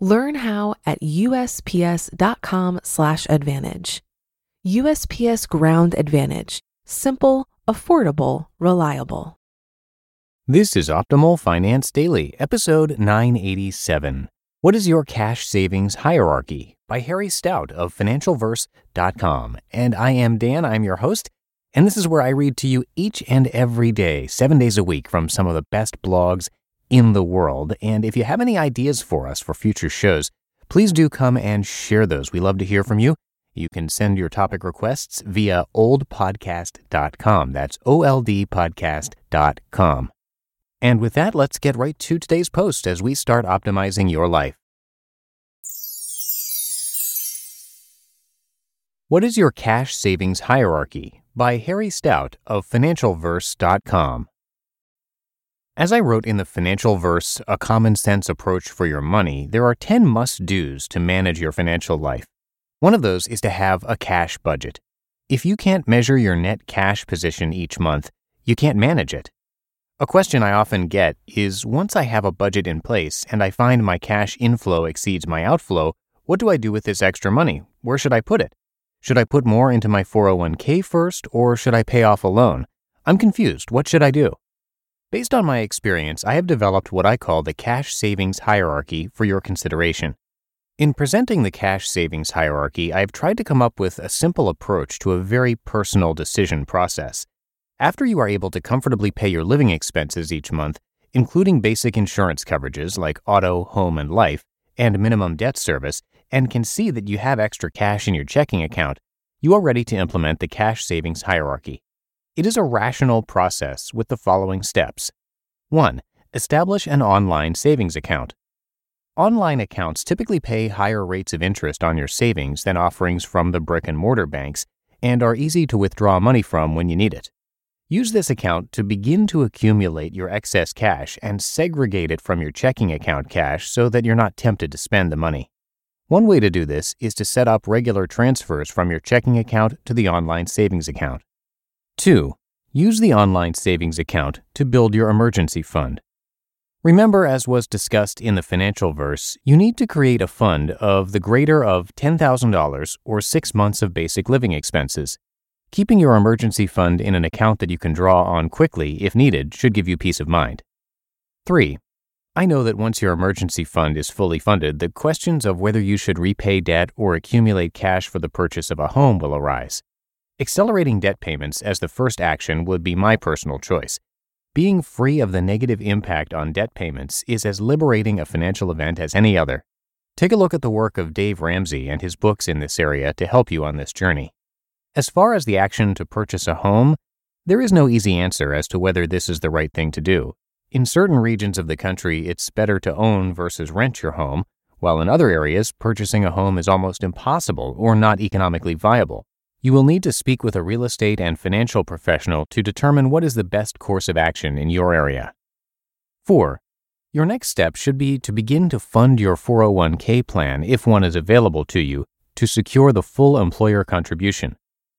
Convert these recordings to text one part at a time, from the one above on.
Learn how at usps.com/advantage. USPS Ground Advantage: simple, affordable, reliable. This is Optimal Finance Daily, episode 987. What is your cash savings hierarchy? by Harry Stout of financialverse.com. And I am Dan, I'm your host, and this is where I read to you each and every day, 7 days a week from some of the best blogs in the world. And if you have any ideas for us for future shows, please do come and share those. We love to hear from you. You can send your topic requests via oldpodcast.com. That's oldpodcast.com. And with that, let's get right to today's post as we start optimizing your life. What is your cash savings hierarchy? by Harry Stout of financialverse.com. As I wrote in the Financial Verse, A Common Sense Approach for Your Money, there are 10 must do's to manage your financial life. One of those is to have a cash budget. If you can't measure your net cash position each month, you can't manage it. A question I often get is once I have a budget in place and I find my cash inflow exceeds my outflow, what do I do with this extra money? Where should I put it? Should I put more into my 401k first or should I pay off a loan? I'm confused. What should I do? Based on my experience, I have developed what I call the cash savings hierarchy for your consideration. In presenting the cash savings hierarchy, I have tried to come up with a simple approach to a very personal decision process. After you are able to comfortably pay your living expenses each month, including basic insurance coverages like auto, home, and life, and minimum debt service, and can see that you have extra cash in your checking account, you are ready to implement the cash savings hierarchy. It is a rational process with the following steps 1. Establish an online savings account. Online accounts typically pay higher rates of interest on your savings than offerings from the brick and mortar banks and are easy to withdraw money from when you need it. Use this account to begin to accumulate your excess cash and segregate it from your checking account cash so that you're not tempted to spend the money. One way to do this is to set up regular transfers from your checking account to the online savings account. 2. Use the online savings account to build your emergency fund. Remember, as was discussed in the financial verse, you need to create a fund of the greater of $10,000 or six months of basic living expenses. Keeping your emergency fund in an account that you can draw on quickly if needed should give you peace of mind. 3. I know that once your emergency fund is fully funded, the questions of whether you should repay debt or accumulate cash for the purchase of a home will arise. Accelerating debt payments as the first action would be my personal choice. Being free of the negative impact on debt payments is as liberating a financial event as any other. Take a look at the work of Dave Ramsey and his books in this area to help you on this journey. As far as the action to purchase a home, there is no easy answer as to whether this is the right thing to do. In certain regions of the country, it's better to own versus rent your home, while in other areas, purchasing a home is almost impossible or not economically viable. You will need to speak with a real estate and financial professional to determine what is the best course of action in your area. 4. Your next step should be to begin to fund your 401k plan if one is available to you to secure the full employer contribution.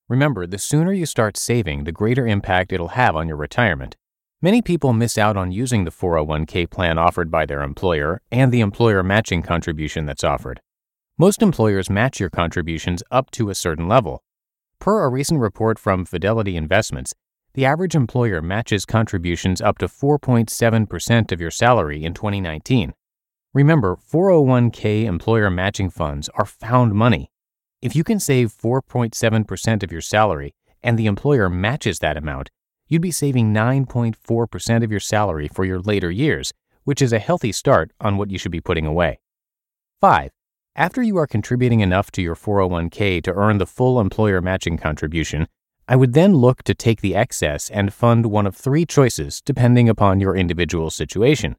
Remember, the sooner you start saving, the greater impact it'll have on your retirement. Many people miss out on using the 401k plan offered by their employer and the employer matching contribution that's offered. Most employers match your contributions up to a certain level, Per a recent report from Fidelity Investments, the average employer matches contributions up to 4.7% of your salary in 2019. Remember, 401k employer matching funds are found money. If you can save 4.7% of your salary and the employer matches that amount, you'd be saving 9.4% of your salary for your later years, which is a healthy start on what you should be putting away. 5. After you are contributing enough to your 401k to earn the full employer matching contribution, I would then look to take the excess and fund one of three choices depending upon your individual situation.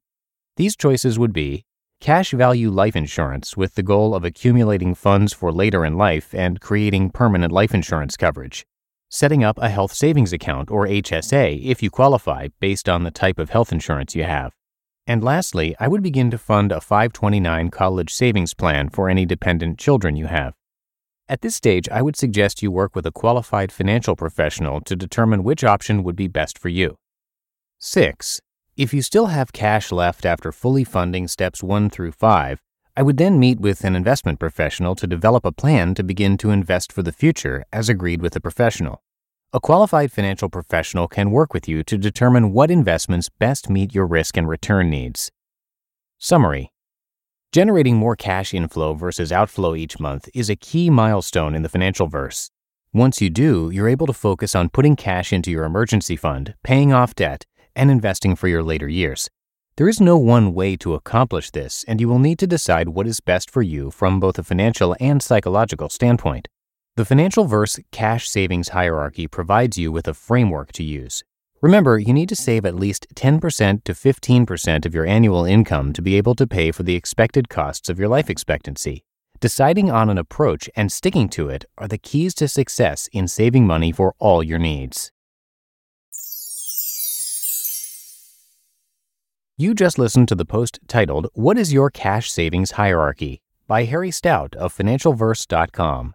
These choices would be cash value life insurance with the goal of accumulating funds for later in life and creating permanent life insurance coverage, setting up a health savings account or HSA if you qualify based on the type of health insurance you have. And lastly, I would begin to fund a 529 college savings plan for any dependent children you have. At this stage, I would suggest you work with a qualified financial professional to determine which option would be best for you. 6. If you still have cash left after fully funding steps 1 through 5, I would then meet with an investment professional to develop a plan to begin to invest for the future as agreed with the professional. A qualified financial professional can work with you to determine what investments best meet your risk and return needs. Summary Generating more cash inflow versus outflow each month is a key milestone in the financial verse. Once you do, you're able to focus on putting cash into your emergency fund, paying off debt, and investing for your later years. There is no one way to accomplish this, and you will need to decide what is best for you from both a financial and psychological standpoint. The Financial Verse Cash Savings Hierarchy provides you with a framework to use. Remember, you need to save at least 10% to 15% of your annual income to be able to pay for the expected costs of your life expectancy. Deciding on an approach and sticking to it are the keys to success in saving money for all your needs. You just listened to the post titled, What is Your Cash Savings Hierarchy? by Harry Stout of FinancialVerse.com.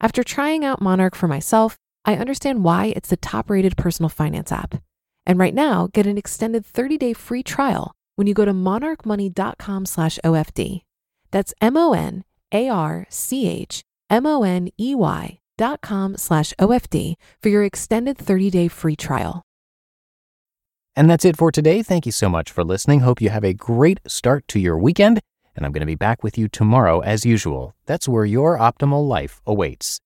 After trying out Monarch for myself, I understand why it's the top rated personal finance app. And right now, get an extended 30-day free trial when you go to monarchmoney.com slash OFD. That's M-O-N-A-R-C-H-M-O-N-E-Y dot com slash OFD for your extended 30-day free trial. And that's it for today. Thank you so much for listening. Hope you have a great start to your weekend and I'm going to be back with you tomorrow as usual. That's where your optimal life awaits.